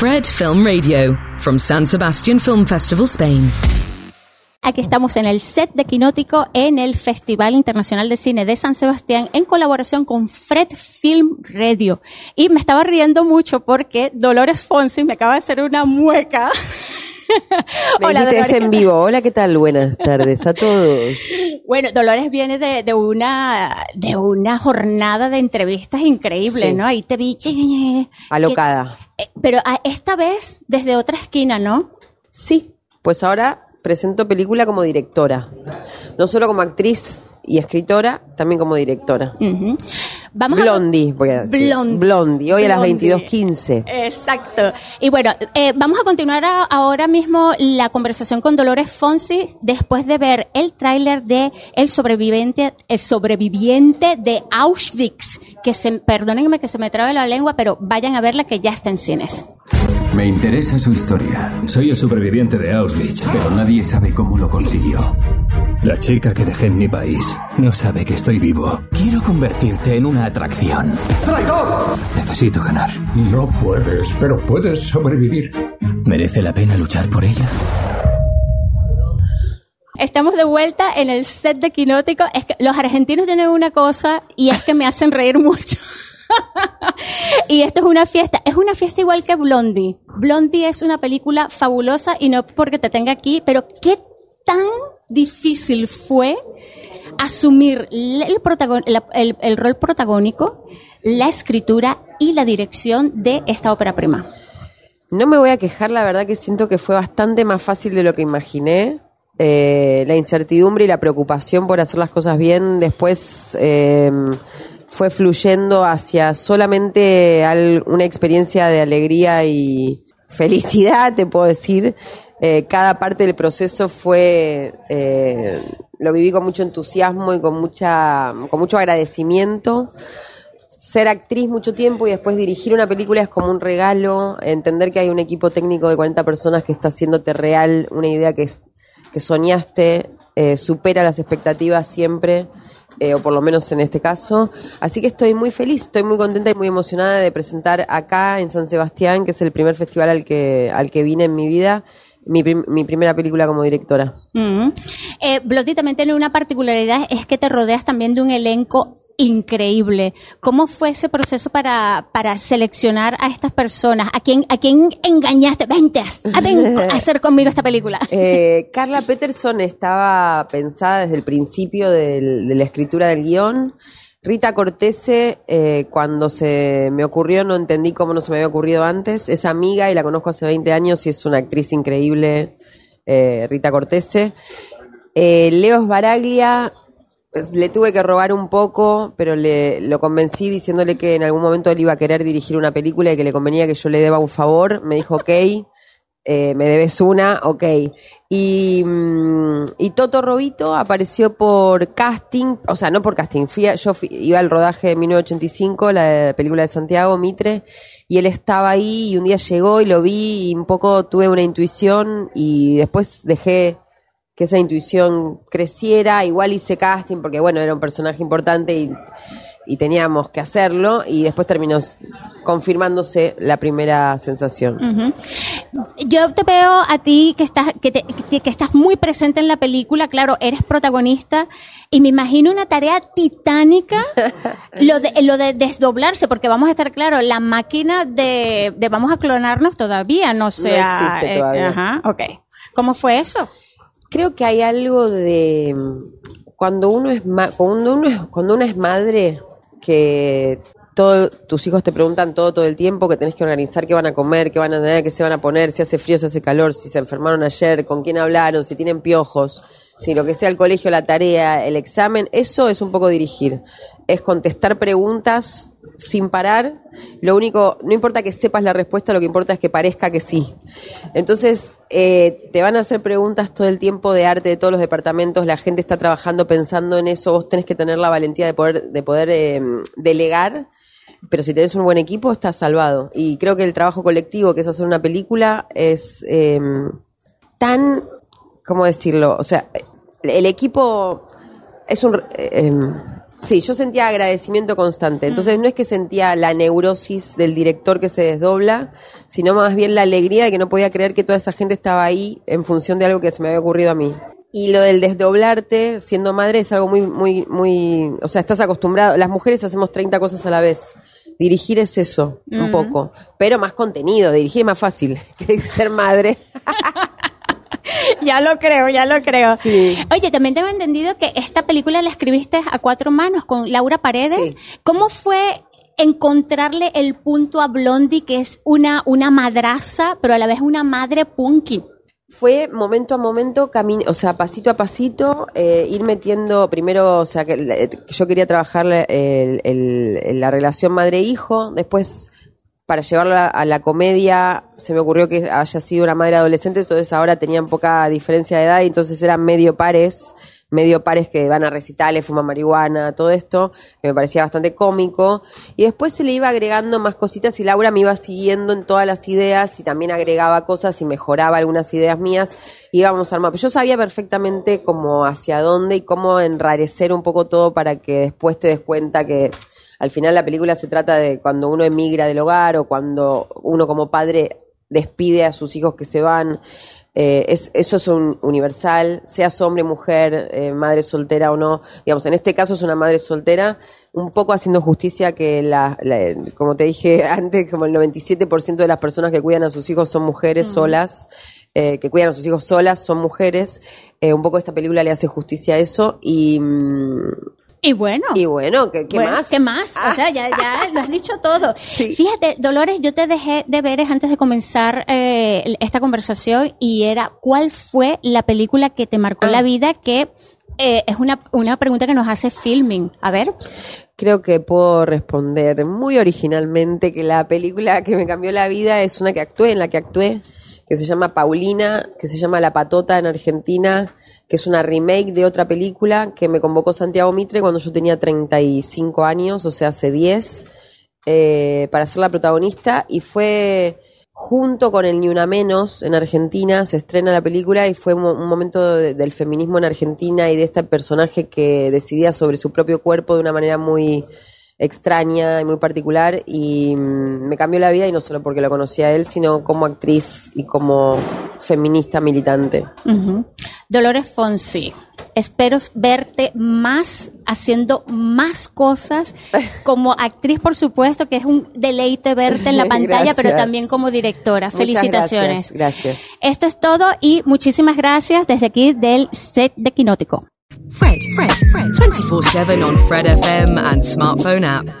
Fred Film Radio, from San Sebastian Film Festival, Spain. Aquí estamos en el set de Quinótico en el Festival Internacional de Cine de San Sebastián en colaboración con Fred Film Radio. Y me estaba riendo mucho porque Dolores Fonsi me acaba de hacer una mueca. Hola, Dolores. en vivo. Hola, ¿qué tal? Buenas tardes a todos. Bueno, Dolores viene de, de una de una jornada de entrevistas increíble, ¿no? Ahí te vi alocada. Pero esta vez desde otra esquina, ¿no? Sí. Pues ahora presento película como directora. No solo como actriz y escritora, también como directora. Blondie, voy a decir. Blondie. hoy a las 22.15. Exacto. Y bueno, eh, vamos a continuar ahora mismo la conversación con Dolores Fonsi después de ver el tráiler de El sobreviviente, el sobreviviente de Auschwitz, que se, perdónenme que se me trabe la lengua, pero vayan a verla que ya está en cines. Me interesa su historia. Soy el sobreviviente de Auschwitz. Pero nadie sabe cómo lo consiguió. La chica que dejé en mi país no sabe que estoy vivo. Quiero convertirte en una atracción. ¡Traidor! Necesito ganar. No puedes, pero puedes sobrevivir. ¿Merece la pena luchar por ella? Estamos de vuelta en el set de Quinótico. Es que los argentinos tienen una cosa y es que me hacen reír mucho. y esto es una fiesta, es una fiesta igual que Blondie. Blondie es una película fabulosa y no porque te tenga aquí, pero qué tan difícil fue asumir el, el, rol protagónico, la escritura y la dirección de esta ópera prima. No me voy a quejar, la verdad que siento que fue bastante más fácil de lo que imaginé. Eh, la incertidumbre y la preocupación por hacer las cosas bien después eh, fue fluyendo hacia solamente una experiencia de alegría y felicidad, te puedo decir. Eh, cada parte del proceso fue, eh, lo viví con mucho entusiasmo y con, mucha, con mucho agradecimiento. Ser actriz mucho tiempo y después dirigir una película es como un regalo, entender que hay un equipo técnico de 40 personas que está haciéndote real una idea que, que soñaste, eh, supera las expectativas siempre eh, o por lo menos en este caso. Así que estoy muy feliz, estoy muy contenta y muy emocionada de presentar acá en San Sebastián, que es el primer festival al que, al que vine en mi vida mi, mi primera película como directora. Mm. Eh, también tiene una particularidad, es que te rodeas también de un elenco increíble. ¿Cómo fue ese proceso para, para seleccionar a estas personas? ¿A quién, a quién engañaste? Vente a, hacer conmigo esta película. Eh, Carla Peterson estaba pensada desde el principio de la escritura del guion. Rita Cortese, eh, cuando se me ocurrió, no entendí cómo no se me había ocurrido antes. Es amiga y la conozco hace 20 años y es una actriz increíble, eh, Rita Cortese. Eh, Leo Baraglia, pues, le tuve que robar un poco, pero le, lo convencí diciéndole que en algún momento él iba a querer dirigir una película y que le convenía que yo le deba un favor. Me dijo, ok. Eh, me debes una, ok. Y, mm, y, Toto Robito apareció por casting, o sea, no por casting, fui yo iba al rodaje de 1985, la película de Santiago Mitre, y él estaba ahí y un día llegó y lo vi y un poco tuve una intuición y después dejé que esa intuición creciera, igual hice casting porque bueno, era un personaje importante y y teníamos que hacerlo y después terminó confirmándose la primera sensación. Yo te veo a ti que estás que, que, estás muy presente en la película, claro, eres protagonista y me imagino una tarea titánica lo de lo de desdoblarse porque vamos a estar claro, la máquina de, de vamos a clonarnos todavía no sea no existe todavía. Eh, ajá, okay. ¿Cómo fue eso? Creo que hay algo de cuando uno es cuando uno es, cuando uno es madre que todos tus hijos te preguntan todo todo el tiempo, que tenés que organizar qué van a comer, qué van a tener, qué se van a poner, si hace frío, si hace calor, si se enfermaron ayer, con quién hablaron, si tienen piojos, si lo que sea el colegio, la tarea, el examen, eso es un poco dirigir. Es contestar preguntas sin parar. Lo único, no importa que sepas la respuesta, lo que importa es que parezca que sí. Entonces, eh, te van a hacer preguntas todo el tiempo de arte de todos los departamentos, la gente está trabajando pensando en eso, vos tenés que tener la valentía de poder, de poder eh, delegar. Pero si tenés un buen equipo, estás salvado. Y creo que el trabajo colectivo, que es hacer una película, es eh, tan, ¿cómo decirlo? O sea, el equipo es un Sí, yo sentía agradecimiento constante. Entonces no es que sentía la neurosis del director que se desdobla, sino más bien la alegría de que no podía creer que toda esa gente estaba ahí en función de algo que se me había ocurrido a mí. Y lo del desdoblarte siendo madre es algo muy, muy, muy, o sea, estás acostumbrado, las mujeres hacemos 30 cosas a la vez. Dirigir es eso, un poco, pero más contenido, dirigir es más fácil que ser madre. ya lo creo, ya lo creo. Sí. Oye, también tengo entendido que esta película la escribiste a cuatro manos con Laura Paredes. Sí. ¿Cómo fue encontrarle el punto a Blondie, que es una, una madraza, pero a la vez una madre punky? Fue momento a momento, cami- o sea, pasito a pasito, eh, ir metiendo primero, o sea, que, que yo quería trabajar la- el- el- el- la relación madre-hijo, después para llevarla a la comedia se me ocurrió que haya sido una madre adolescente, entonces ahora tenían poca diferencia de edad y entonces eran medio pares, medio pares que van a recitales, fuman marihuana, todo esto, que me parecía bastante cómico. Y después se le iba agregando más cositas y Laura me iba siguiendo en todas las ideas y también agregaba cosas y mejoraba algunas ideas mías. Íbamos armando. Yo sabía perfectamente cómo hacia dónde y cómo enrarecer un poco todo para que después te des cuenta que al final la película se trata de cuando uno emigra del hogar o cuando uno como padre despide a sus hijos que se van. Eh, es, eso es un universal, seas hombre, mujer, eh, madre soltera o no. Digamos, en este caso es una madre soltera, un poco haciendo justicia que, la, la- como te dije antes, como el 97% de las personas que cuidan a sus hijos son mujeres solas, eh, que cuidan a sus hijos solas son mujeres. Un poco esta película le hace justicia a eso y, mm, Y bueno. y bueno, ¿qué, qué Bueno, más? ¿Qué más? Ah. O sea, ya, ya lo has dicho todo. Sí. Fíjate, Dolores, yo te dejé de ver antes de comenzar eh, esta conversación y era, ¿cuál fue la película que te marcó Ah. la vida? Que eh, es una, una pregunta que nos hace Filming. A ver. Creo que puedo responder muy originalmente que la película que me cambió la vida es una que actué, en la que actué, que se llama Paulina, que se llama La Patota en Argentina, que es una remake de otra película que me convocó Santiago Mitre cuando yo tenía 35 años, o sea, hace 10, eh, para ser la protagonista. Y fue junto con el Ni Una Menos en Argentina, se estrena la película y fue un, mo- un momento de- del feminismo en Argentina y de este personaje que decidía sobre su propio cuerpo de una manera muy extraña y muy particular y mm, me cambió la vida y no solo porque lo conocía a él, sino como actriz y como feminista militante. Dolores Fonsi, espero verte más haciendo más cosas como actriz, por supuesto, que es un deleite verte en la pantalla, pero también como directora. Muchas Felicitaciones. Gracias. gracias. Esto es todo y muchísimas gracias desde aquí del set de Quinótico. Fred, Fred, Fred, 24 7 on Fred FM and smartphone app.